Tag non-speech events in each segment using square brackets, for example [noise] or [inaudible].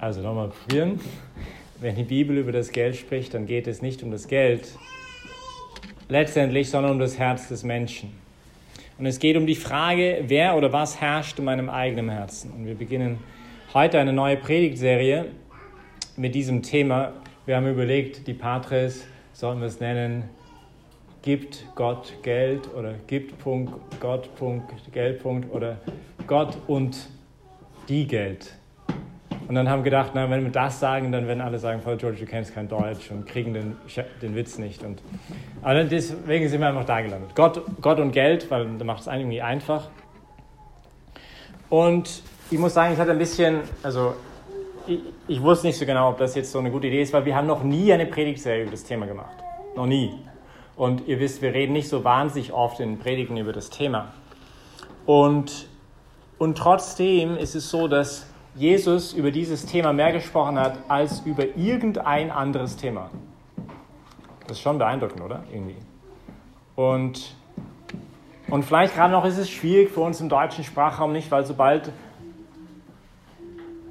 Also nochmal probieren. Wenn die Bibel über das Geld spricht, dann geht es nicht um das Geld letztendlich, sondern um das Herz des Menschen. Und es geht um die Frage, wer oder was herrscht in meinem eigenen Herzen. Und wir beginnen heute eine neue Predigtserie mit diesem Thema. Wir haben überlegt, die Patres sollten wir es nennen, gibt Gott Geld oder gibt Punkt, Gott Punkt, Geld Punkt oder Gott und die Geld. Und dann haben gedacht, na, wenn wir das sagen, dann werden alle sagen, Frau George, du kennst kein Deutsch und kriegen den, den Witz nicht. Und, aber deswegen sind wir einfach da gelandet. Gott, Gott und Geld, weil da macht es irgendwie einfach. Und ich muss sagen, ich hatte ein bisschen, also ich, ich, wusste nicht so genau, ob das jetzt so eine gute Idee ist, weil wir haben noch nie eine Predigtserie über das Thema gemacht. Noch nie. Und ihr wisst, wir reden nicht so wahnsinnig oft in Predigen über das Thema. Und, und trotzdem ist es so, dass Jesus über dieses Thema mehr gesprochen hat als über irgendein anderes Thema. Das ist schon beeindruckend, oder? Irgendwie. Und, und vielleicht gerade noch ist es schwierig für uns im deutschen Sprachraum nicht, weil sobald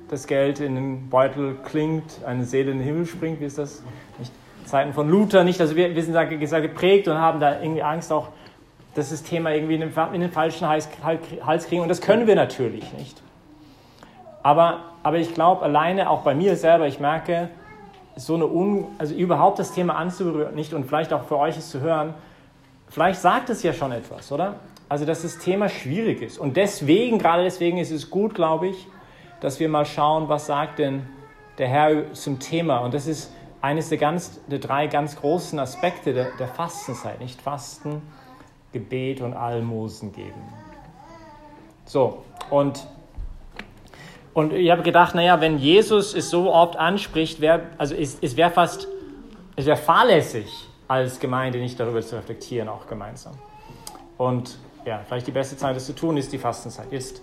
das Geld in den Beutel klingt, eine Seele in den Himmel springt, wie ist das? Nicht? Zeiten von Luther nicht. Also wir, wir sind da geprägt und haben da irgendwie Angst auch, dass das Thema irgendwie in den, in den falschen Hals, Hals kriegen. Und das können wir natürlich nicht. Aber, aber ich glaube, alleine auch bei mir selber, ich merke, so eine Un also überhaupt das Thema anzuberühren, nicht und vielleicht auch für euch es zu hören, vielleicht sagt es ja schon etwas, oder? Also, dass das Thema schwierig ist. Und deswegen, gerade deswegen ist es gut, glaube ich, dass wir mal schauen, was sagt denn der Herr zum Thema. Und das ist eines der, ganz, der drei ganz großen Aspekte der, der Fastenzeit, nicht Fasten, Gebet und Almosen geben. So, und und ich habe gedacht, naja, wenn Jesus es so oft anspricht, wär, also es, es wäre fast, es wäre fahrlässig, als Gemeinde nicht darüber zu reflektieren, auch gemeinsam. Und ja, vielleicht die beste Zeit, das zu tun, ist die Fastenzeit. Jetzt,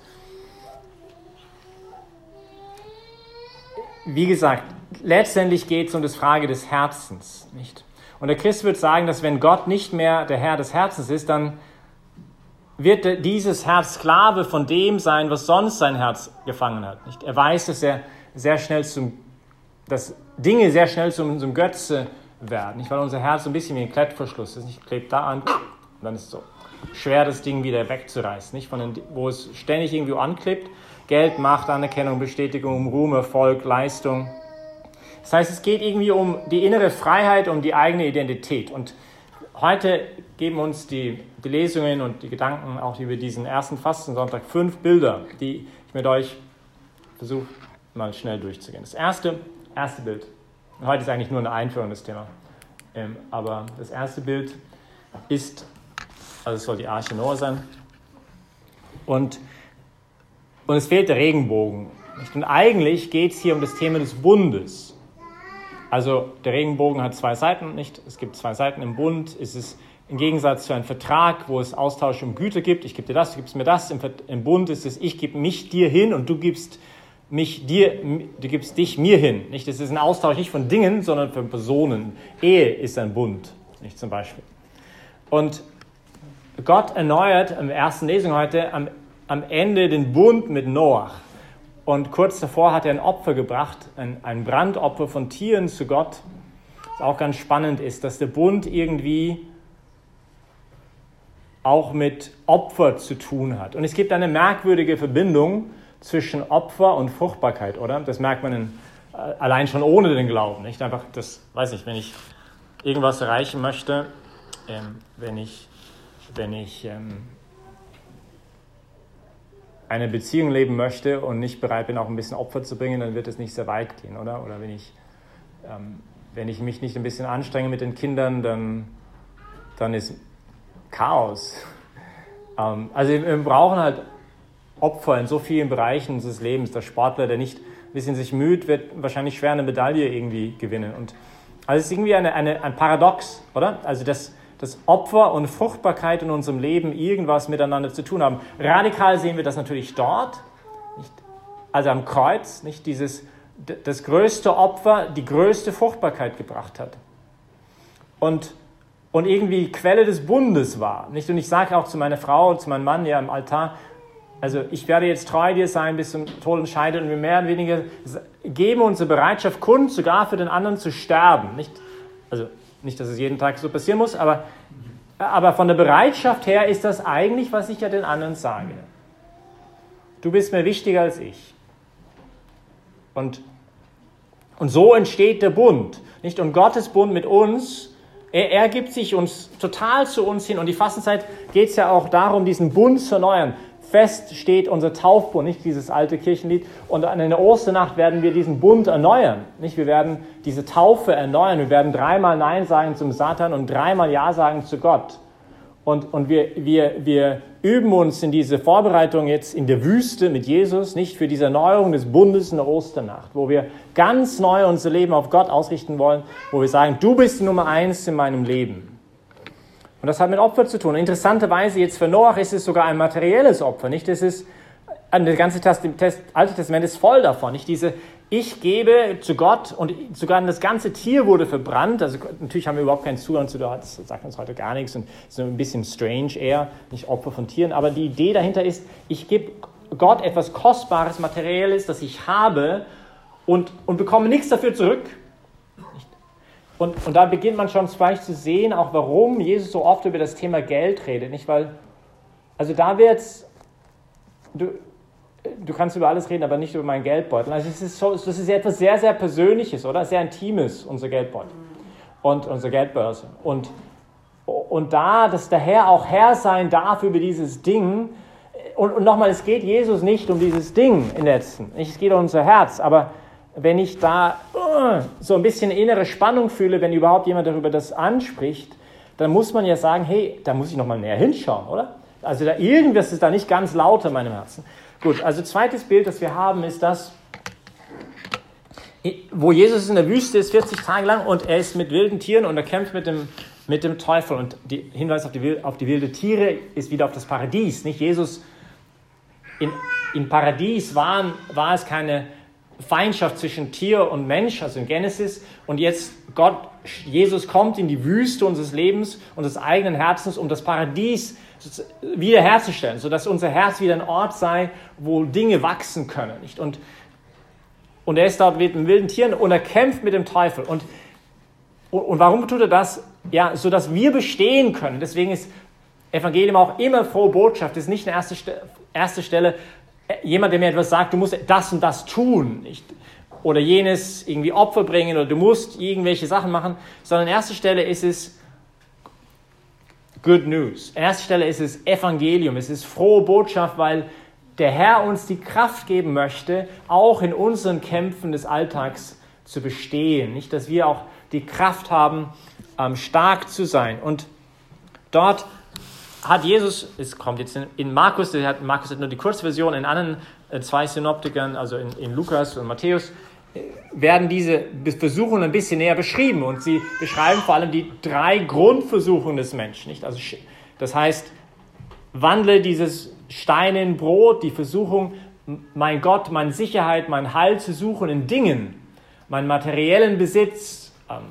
wie gesagt, letztendlich geht es um die Frage des Herzens, nicht? Und der Christ wird sagen, dass wenn Gott nicht mehr der Herr des Herzens ist, dann wird dieses Herz Sklave von dem sein, was sonst sein Herz gefangen hat. Nicht? Er weiß, dass er sehr schnell zum, dass Dinge sehr schnell zum, zum Götze werden. Nicht? Weil unser Herz so ein bisschen wie ein Klettverschluss ist. Nicht? Klebt da an, und dann ist es so schwer, das Ding wieder wegzureißen. Nicht? Von den, wo es ständig irgendwie anklebt. Geld, Macht, Anerkennung, Bestätigung, Ruhm, Erfolg, Leistung. Das heißt, es geht irgendwie um die innere Freiheit, um die eigene Identität. Und heute geben uns die, die Lesungen und die Gedanken auch über diesen ersten Fastensonntag fünf Bilder, die ich mit euch versuche mal schnell durchzugehen. Das erste, erste Bild. Heute ist eigentlich nur ein einführendes Thema. Ähm, aber das erste Bild ist, also es soll die Arche Noah sein. Und, und es fehlt der Regenbogen. Und eigentlich geht es hier um das Thema des Bundes. Also der Regenbogen hat zwei Seiten, nicht? Es gibt zwei Seiten im Bund. Es ist im Gegensatz zu einem Vertrag, wo es Austausch um Güter gibt. Ich gebe dir das, du gibst mir das. Im, Im, Bund ist es, ich gebe mich dir hin und du gibst mich dir, du gibst dich mir hin. Nicht? Das ist ein Austausch nicht von Dingen, sondern von Personen. Ehe ist ein Bund, nicht zum Beispiel. Und Gott erneuert im ersten Lesung heute am, am Ende den Bund mit Noach. Und kurz davor hat er ein Opfer gebracht, ein, ein Brandopfer von Tieren zu Gott. Was auch ganz spannend ist, dass der Bund irgendwie auch mit Opfer zu tun hat. Und es gibt eine merkwürdige Verbindung zwischen Opfer und Fruchtbarkeit, oder? Das merkt man in, äh, allein schon ohne den Glauben, nicht? Einfach, das weiß ich, wenn ich irgendwas erreichen möchte, ähm, wenn ich, wenn ich ähm, eine Beziehung leben möchte und nicht bereit bin, auch ein bisschen Opfer zu bringen, dann wird es nicht sehr weit gehen, oder? Oder wenn ich, ähm, wenn ich mich nicht ein bisschen anstrenge mit den Kindern, dann, dann ist Chaos. Ähm, also wir brauchen halt Opfer in so vielen Bereichen unseres Lebens. Der Sportler, der nicht ein bisschen sich müht, wird wahrscheinlich schwer eine Medaille irgendwie gewinnen. Und also es ist irgendwie eine, eine, ein Paradox, oder? Also das dass Opfer und Fruchtbarkeit in unserem Leben irgendwas miteinander zu tun haben. Radikal sehen wir das natürlich dort, nicht? also am Kreuz, nicht dieses das größte Opfer, die größte Fruchtbarkeit gebracht hat. Und, und irgendwie Quelle des Bundes war. Nicht? Und ich sage auch zu meiner Frau, zu meinem Mann ja am Altar, also ich werde jetzt treu dir sein bis zum Tod entscheidet und wir mehr oder weniger geben unsere Bereitschaft kund, sogar für den anderen zu sterben. Nicht, also nicht, dass es jeden Tag so passieren muss, aber, aber von der Bereitschaft her ist das eigentlich, was ich ja den anderen sage. Du bist mir wichtiger als ich. Und, und so entsteht der Bund. Nicht? Und Gottes Bund mit uns, er, er gibt sich uns total zu uns hin. Und die Fastenzeit geht es ja auch darum, diesen Bund zu erneuern fest steht unser Taufbund, nicht dieses alte Kirchenlied. Und an der Osternacht werden wir diesen Bund erneuern. Nicht? Wir werden diese Taufe erneuern. Wir werden dreimal Nein sagen zum Satan und dreimal Ja sagen zu Gott. Und, und wir, wir, wir üben uns in diese Vorbereitung jetzt in der Wüste mit Jesus, nicht für diese Erneuerung des Bundes in der Osternacht, wo wir ganz neu unser Leben auf Gott ausrichten wollen, wo wir sagen, du bist die Nummer eins in meinem Leben. Und das hat mit Opfer zu tun. interessanterweise jetzt für Noach ist es sogar ein materielles Opfer, nicht? Das ist, das ganze Alte Testament ist voll davon, nicht? Diese, ich gebe zu Gott und sogar das ganze Tier wurde verbrannt. Also natürlich haben wir überhaupt keinen Zugang zu, das sagt uns heute gar nichts und so ein bisschen strange eher, nicht Opfer von Tieren. Aber die Idee dahinter ist, ich gebe Gott etwas Kostbares, Materielles, das ich habe und, und bekomme nichts dafür zurück. Und, und da beginnt man schon vielleicht zu sehen, auch warum Jesus so oft über das Thema Geld redet. Nicht, weil, also da wird es, du, kannst über alles reden, aber nicht über meinen Geldbeutel. Also es ist so, das ist etwas sehr, sehr Persönliches, oder? Sehr Intimes, unser Geldbeutel und unsere Geldbörse. Und, und da, dass der Herr auch Herr sein darf über dieses Ding, und, und nochmal, es geht Jesus nicht um dieses Ding im letzten, es geht um unser Herz, aber wenn ich da uh, so ein bisschen innere Spannung fühle, wenn überhaupt jemand darüber das anspricht, dann muss man ja sagen, hey, da muss ich noch mal näher hinschauen, oder? Also da irgendwas ist da nicht ganz lauter in meinem Herzen. Gut, also zweites Bild, das wir haben, ist das, wo Jesus in der Wüste ist, 40 Tage lang, und er ist mit wilden Tieren und er kämpft mit dem, mit dem Teufel. Und der Hinweis auf die, auf die wilde Tiere ist wieder auf das Paradies. Nicht Jesus in, im Paradies waren, war es keine Feindschaft zwischen Tier und Mensch, also in Genesis. Und jetzt Gott, Jesus kommt in die Wüste unseres Lebens, unseres eigenen Herzens, um das Paradies wiederherzustellen, sodass unser Herz wieder ein Ort sei, wo Dinge wachsen können. Nicht? Und, und er ist dort mit den wilden Tieren und er kämpft mit dem Teufel. Und, und warum tut er das? Ja, sodass wir bestehen können. Deswegen ist Evangelium auch immer frohe Botschaft. Das ist nicht eine erste, erste Stelle, jemand, der mir etwas sagt, du musst das und das tun, nicht? oder jenes irgendwie Opfer bringen oder du musst irgendwelche Sachen machen, sondern an erster Stelle ist es Good News. An erster Stelle ist es Evangelium, es ist frohe Botschaft, weil der Herr uns die Kraft geben möchte, auch in unseren Kämpfen des Alltags zu bestehen. Nicht, dass wir auch die Kraft haben, ähm, stark zu sein. Und dort hat Jesus, es kommt jetzt in, in Markus, hat, Markus hat nur die Kurzversion, in anderen äh, zwei Synoptikern, also in, in Lukas und Matthäus, werden diese Versuchungen ein bisschen näher beschrieben und sie beschreiben vor allem die drei Grundversuchungen des Menschen. Nicht? Also, das heißt, wandle dieses Stein in Brot, die Versuchung, mein Gott, meine Sicherheit, mein Heil zu suchen in Dingen, meinen materiellen Besitz, ähm,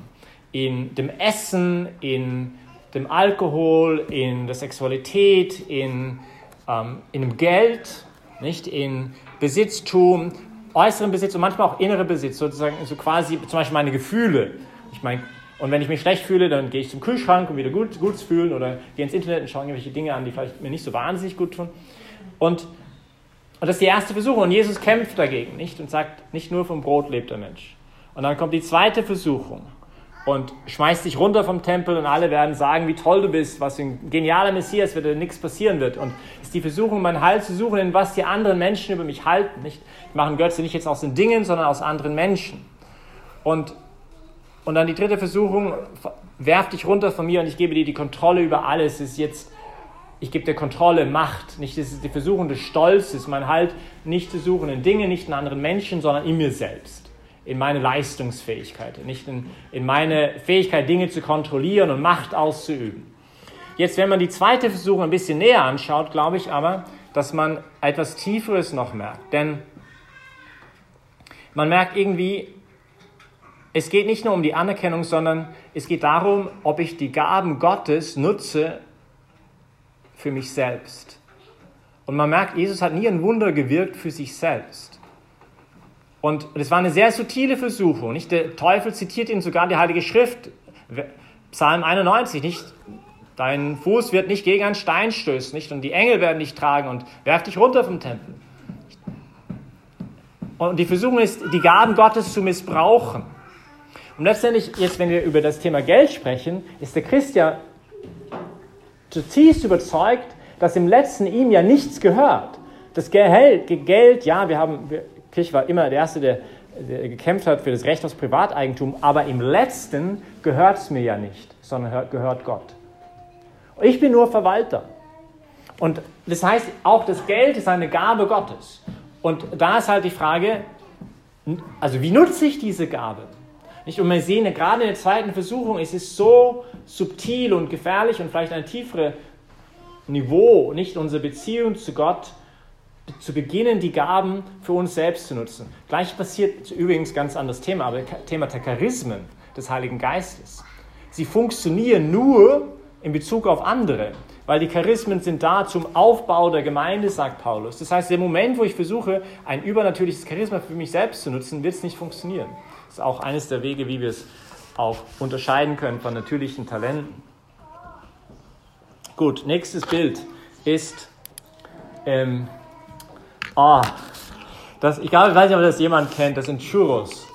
in dem Essen, in dem Alkohol, in der Sexualität, in, ähm, in dem Geld, nicht in Besitztum, äußeren Besitz und manchmal auch innere Besitz, sozusagen so quasi zum Beispiel meine Gefühle. Ich meine, und wenn ich mich schlecht fühle, dann gehe ich zum Kühlschrank, um wieder gut, gut zu fühlen oder gehe ins Internet und schaue irgendwelche Dinge an, die vielleicht mir nicht so wahnsinnig gut tun. Und, und das ist die erste Versuchung. Und Jesus kämpft dagegen, nicht? Und sagt, nicht nur vom Brot lebt der Mensch. Und dann kommt die zweite Versuchung und schmeißt dich runter vom Tempel und alle werden sagen, wie toll du bist, was ein genialer Messias wird, dir nichts passieren wird. Und es ist die Versuchung, mein Heil zu suchen, in was die anderen Menschen über mich halten. Nicht machen Götze nicht jetzt aus den Dingen, sondern aus anderen Menschen. Und, und dann die dritte Versuchung, werf dich runter von mir und ich gebe dir die Kontrolle über alles. Es ist jetzt, ich gebe dir Kontrolle, Macht. Nicht, das ist die Versuchung des Stolzes, mein Halt nicht zu suchen in Dingen, nicht in anderen Menschen, sondern in mir selbst in meine Leistungsfähigkeit, nicht in, in meine Fähigkeit, Dinge zu kontrollieren und Macht auszuüben. Jetzt, wenn man die zweite Versuchung ein bisschen näher anschaut, glaube ich aber, dass man etwas Tieferes noch merkt. Denn man merkt irgendwie, es geht nicht nur um die Anerkennung, sondern es geht darum, ob ich die Gaben Gottes nutze für mich selbst Und man merkt, Jesus hat nie ein Wunder gewirkt für sich selbst. Und es war eine sehr subtile Versuchung. Nicht? Der Teufel zitiert ihn sogar die Heilige Schrift, Psalm 91, nicht? Dein Fuß wird nicht gegen einen Stein stößen, nicht? Und die Engel werden dich tragen und werf dich runter vom Tempel. Und die Versuchung ist, die Gaben Gottes zu missbrauchen. Und letztendlich, jetzt, wenn wir über das Thema Geld sprechen, ist der Christ ja zutiefst überzeugt, dass im letzten ihm ja nichts gehört. Das Geld, Geld ja, wir haben, Kirch war immer der Erste, der, der gekämpft hat für das Recht auf Privateigentum, aber im letzten gehört es mir ja nicht, sondern gehört Gott. Ich bin nur Verwalter. Und das heißt, auch das Geld ist eine Gabe Gottes. Und da ist halt die Frage, also wie nutze ich diese Gabe? Nicht? Und wir sehen, gerade in der zweiten Versuchung ist es so subtil und gefährlich und vielleicht ein tieferes Niveau, nicht unsere Beziehung zu Gott, zu beginnen, die Gaben für uns selbst zu nutzen. Gleich passiert übrigens ganz anderes Thema, aber Thema der Charismen des Heiligen Geistes. Sie funktionieren nur in Bezug auf andere, weil die Charismen sind da zum Aufbau der Gemeinde, sagt Paulus. Das heißt, im Moment, wo ich versuche, ein übernatürliches Charisma für mich selbst zu nutzen, wird es nicht funktionieren. Das ist auch eines der Wege, wie wir es auch unterscheiden können von natürlichen Talenten. Gut, nächstes Bild ist, ähm, oh, das, ich glaube, ich weiß nicht, ob das jemand kennt, das sind Churros.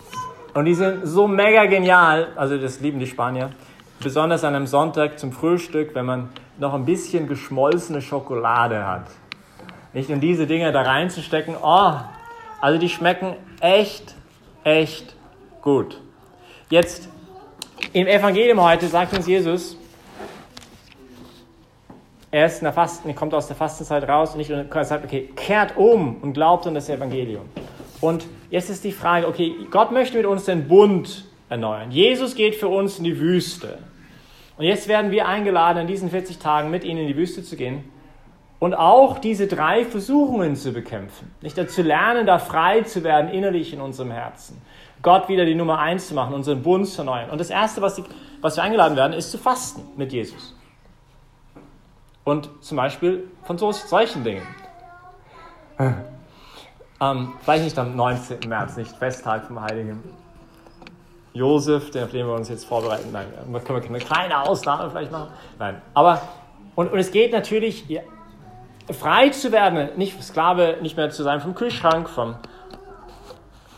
Und die sind so mega genial, also das lieben die Spanier, besonders an einem Sonntag zum Frühstück, wenn man noch ein bisschen geschmolzene Schokolade hat. Nicht in diese Dinger da reinzustecken, oh, also die schmecken echt, echt gut. Jetzt im Evangelium heute sagt uns Jesus, er ist in der Fasten, kommt aus der Fastenzeit raus und nicht und sagt, okay, kehrt um und glaubt an das Evangelium. Und jetzt ist die Frage, okay, Gott möchte mit uns den Bund erneuern. Jesus geht für uns in die Wüste. Und jetzt werden wir eingeladen, in diesen 40 Tagen mit ihnen in die Wüste zu gehen und auch diese drei Versuchungen zu bekämpfen. Nicht zu lernen, da frei zu werden innerlich in unserem Herzen. Gott wieder die Nummer eins zu machen, unseren Bund zu erneuern. Und das Erste, was, die, was wir eingeladen werden, ist zu fasten mit Jesus. Und zum Beispiel von so, solchen Dingen. [laughs] Ähm, vielleicht nicht am 19. März, nicht Festtag vom Heiligen Josef, auf den wir uns jetzt vorbereiten. Nein, können wir eine kleine Ausnahme vielleicht machen. Nein, aber, und, und es geht natürlich, frei zu werden, nicht Sklave, nicht mehr zu sein vom Kühlschrank, vom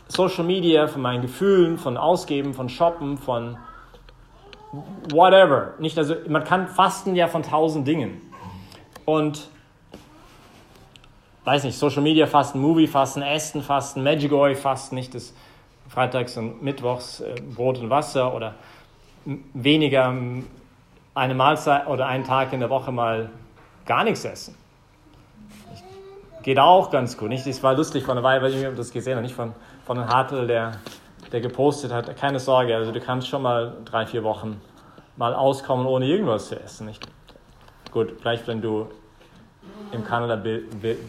Social Media, von meinen Gefühlen, von Ausgeben, von Shoppen, von whatever. Nicht, also, man kann fasten ja von tausend Dingen. Und weiß nicht, Social Media fasten, Movie fasten, Essen fasten, Medjugorje fasten, nicht das Freitags und Mittwochs äh, Brot und Wasser oder weniger eine Mahlzeit oder einen Tag in der Woche mal gar nichts essen. Geht auch ganz gut. Nicht? Das war lustig von der Weile, weil ich das gesehen habe, nicht von, von einem Hartl, der, der gepostet hat. Keine Sorge, also du kannst schon mal drei, vier Wochen mal auskommen, ohne irgendwas zu essen. Nicht? Gut, vielleicht wenn du im Kanada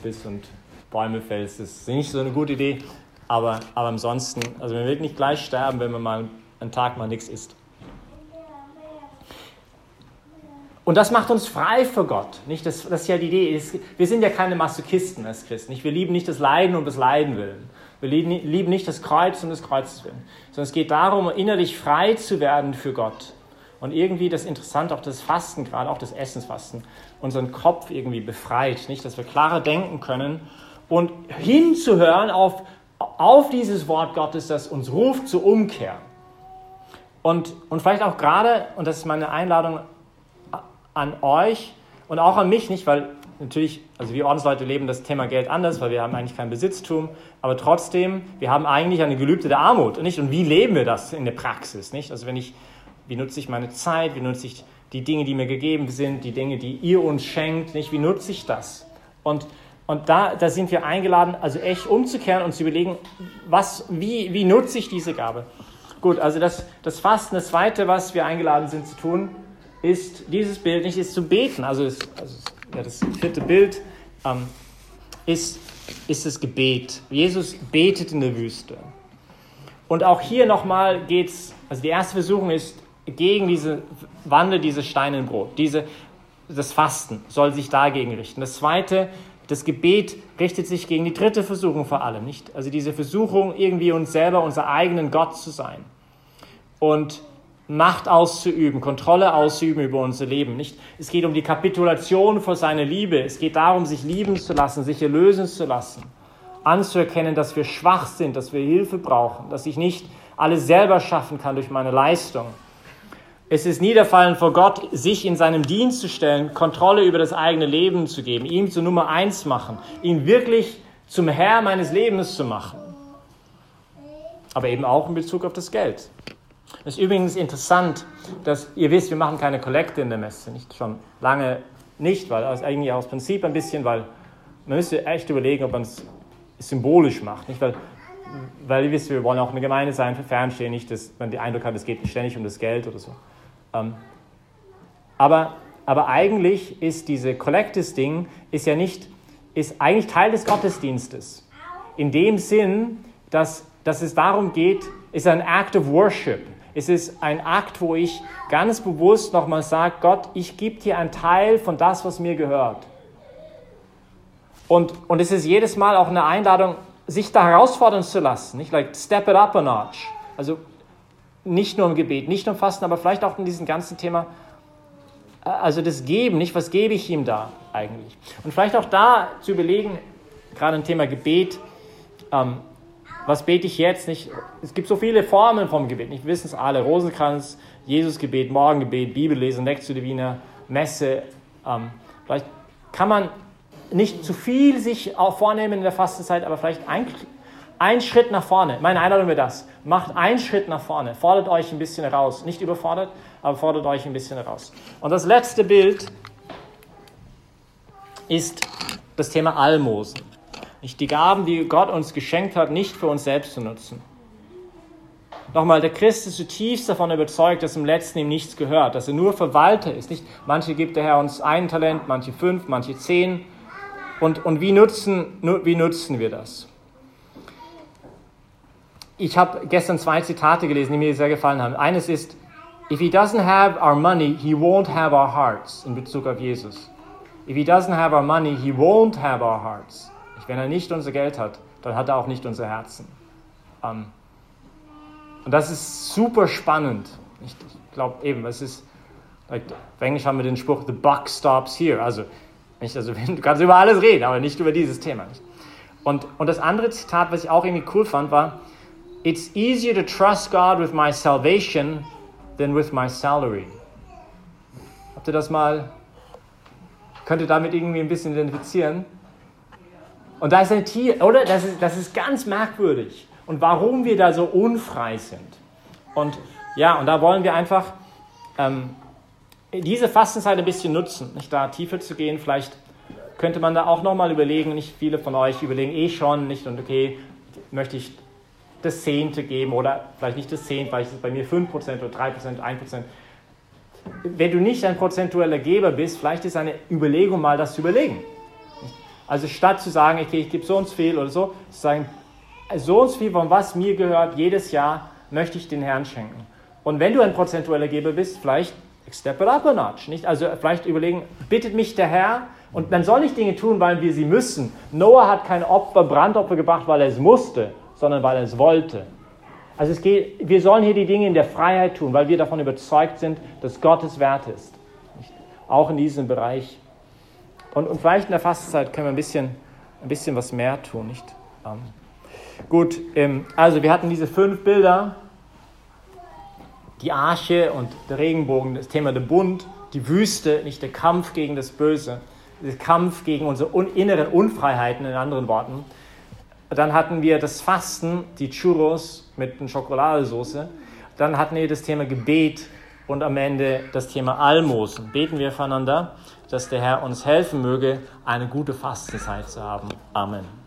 bist und Bäume fällst, ist nicht so eine gute Idee. Aber, aber ansonsten, also wir werden nicht gleich sterben, wenn man mal einen Tag mal nichts isst. Und das macht uns frei für Gott. Nicht? Das, das ist ja die Idee. Wir sind ja keine Masochisten als Christen. Nicht? Wir lieben nicht das Leiden um das Leiden willen. Wir lieben, nicht das Kreuz um des Kreuzes willen. Sondern es geht darum, innerlich frei zu werden für Gott. Und irgendwie das Interessante, auch das Fasten, gerade auch das Essensfasten, unseren Kopf irgendwie befreit, nicht, dass wir klarer denken können und hinzuhören auf, auf dieses Wort Gottes, das uns ruft zur Umkehr. Und, und vielleicht auch gerade, und das ist meine Einladung an euch und auch an mich, nicht, weil natürlich, also wir Ordensleute leben das Thema Geld anders, weil wir haben eigentlich kein Besitztum, aber trotzdem, wir haben eigentlich eine Gelübde der Armut, nicht? Und wie leben wir das in der Praxis, nicht? Also wenn ich wie nutze ich meine Zeit? Wie nutze ich die Dinge, die mir gegeben sind, die Dinge, die ihr uns schenkt? Nicht? Wie nutze ich das? Und, und da, da sind wir eingeladen, also echt umzukehren und zu überlegen, was, wie, wie nutze ich diese Gabe? Gut, also das, das Fasten, das Zweite, was wir eingeladen sind zu tun, ist dieses Bild, nicht ist zu beten. Also das, also ja, das vierte Bild ähm, ist, ist das Gebet. Jesus betet in der Wüste. Und auch hier nochmal geht es, also die erste Versuchung ist, gegen diese, wandle diese Steine in Brot. Diese, das Fasten soll sich dagegen richten. Das zweite, Das Gebet richtet sich gegen die dritte Versuchung vor allem, nicht? Also diese Versuchung, irgendwie uns selber, unser eigenen Gott zu sein. Und Macht auszuüben, Kontrolle auszuüben über unser Leben. Nicht? Es geht um die Kapitulation vor seiner Liebe. Es geht darum, sich lieben zu lassen, sich erlösen zu lassen. Anzuerkennen, dass wir schwach sind, dass wir Hilfe brauchen, dass ich nicht alles selber schaffen kann durch meine Leistung. Es ist Niederfallen vor Gott, sich in seinem Dienst zu stellen, Kontrolle über das eigene Leben zu geben, ihm zur Nummer eins machen, ihn wirklich zum Herr meines Lebens zu machen. Aber eben auch in Bezug auf das Geld. Es ist übrigens interessant, dass ihr wisst, wir machen keine Kollekte in der Messe, nicht schon lange nicht, weil das eigentlich aus Prinzip ein bisschen, weil man müsste echt überlegen, ob man es symbolisch macht, nicht weil weil ihr wisst, wir wollen auch eine Gemeinde sein, fernstehen, nicht, dass man den Eindruck hat, es geht ständig um das Geld oder so. Ähm, aber, aber eigentlich ist diese Collectors-Ding ist ja nicht, ist eigentlich Teil des Gottesdienstes. In dem Sinn, dass, dass es darum geht, ist ein Act of Worship. Es ist ein Akt, wo ich ganz bewusst nochmal sage, Gott, ich gebe dir einen Teil von das, was mir gehört. Und, und es ist jedes Mal auch eine Einladung, sich da herausfordern zu lassen. Nicht like step it up a notch. Also nicht nur im Gebet, nicht nur im Fasten, aber vielleicht auch in diesem ganzen Thema. Äh, also das Geben, nicht was gebe ich ihm da eigentlich. Und vielleicht auch da zu überlegen, gerade im Thema Gebet, ähm, was bete ich jetzt nicht? Es gibt so viele Formen vom Gebet, nicht? Wir wissen es alle. Rosenkranz, Jesusgebet, Morgengebet, Bibellesen, Lectio Divina, Messe. Ähm, vielleicht kann man nicht zu viel sich auch vornehmen in der Fastenzeit, aber vielleicht ein, ein Schritt nach vorne. Meine Einladung wäre das. Macht einen Schritt nach vorne. Fordert euch ein bisschen raus. Nicht überfordert, aber fordert euch ein bisschen raus. Und das letzte Bild ist das Thema Almosen. Nicht die Gaben, die Gott uns geschenkt hat, nicht für uns selbst zu nutzen. Nochmal, der Christ ist zutiefst davon überzeugt, dass im Letzten ihm nichts gehört, dass er nur Verwalter ist. Nicht, manche gibt der Herr uns ein Talent, manche fünf, manche zehn. Und, und wie, nutzen, wie nutzen wir das? Ich habe gestern zwei Zitate gelesen, die mir sehr gefallen haben. Eines ist, If he doesn't have our money, he won't have our hearts, in Bezug auf Jesus. If he doesn't have our money, he won't have our hearts. Wenn er nicht unser Geld hat, dann hat er auch nicht unser Herzen. Ähm, und das ist super spannend. Ich, glaube eben, es ist, like, auf Englisch haben wir den Spruch, the buck stops here. Also, nicht, also [laughs] du kannst über alles reden, aber nicht über dieses Thema. Nicht? Und, und das andere Zitat, was ich auch irgendwie cool fand, war, It's easier to trust God with my salvation than with my salary. Habt ihr das mal, könnt ihr damit irgendwie ein bisschen identifizieren? Und da ist ein Tier, oder? Das ist, das ist ganz merkwürdig. Und warum wir da so unfrei sind. Und ja, und da wollen wir einfach ähm, diese Fastenzeit ein bisschen nutzen, nicht da tiefer zu gehen. Vielleicht könnte man da auch nochmal überlegen, nicht viele von euch überlegen eh schon, nicht und okay, möchte ich das Zehnte geben oder vielleicht nicht das Zehnte, vielleicht ist es bei mir 5% oder 3%, 1%. Wenn du nicht ein prozentueller Geber bist, vielleicht ist eine Überlegung mal, das zu überlegen. Also statt zu sagen, okay, ich gebe so und so viel oder so, zu sagen, so und so viel von was mir gehört, jedes Jahr möchte ich den Herrn schenken. Und wenn du ein prozentueller Geber bist, vielleicht step it up a notch. Nicht? Also vielleicht überlegen, bittet mich der Herr und man soll nicht Dinge tun, weil wir sie müssen. Noah hat kein Opfer, Brandopfer gebracht, weil er es musste, sondern weil er es wollte. Also es geht, wir sollen hier die Dinge in der Freiheit tun, weil wir davon überzeugt sind, dass Gott es wert ist. Nicht? Auch in diesem Bereich. Und, und vielleicht in der Fastenzeit können wir ein bisschen, ein bisschen was mehr tun, nicht? Ähm, gut, ähm, also wir hatten diese fünf Bilder. Die Arche und der Regenbogen, das Thema der Bund, die Wüste, nicht der Kampf gegen das Böse, der Kampf gegen unsere un inneren Unfreiheiten, in anderen Worten. Dann hatten wir das Fasten, die Churros mit einer Schokoladensauce. Dann hatten wir das Thema Gebet und am Ende das Thema Almosen. Beten wir voneinander dass der Herr uns helfen möge, eine gute Fastenzeit zu haben. Amen.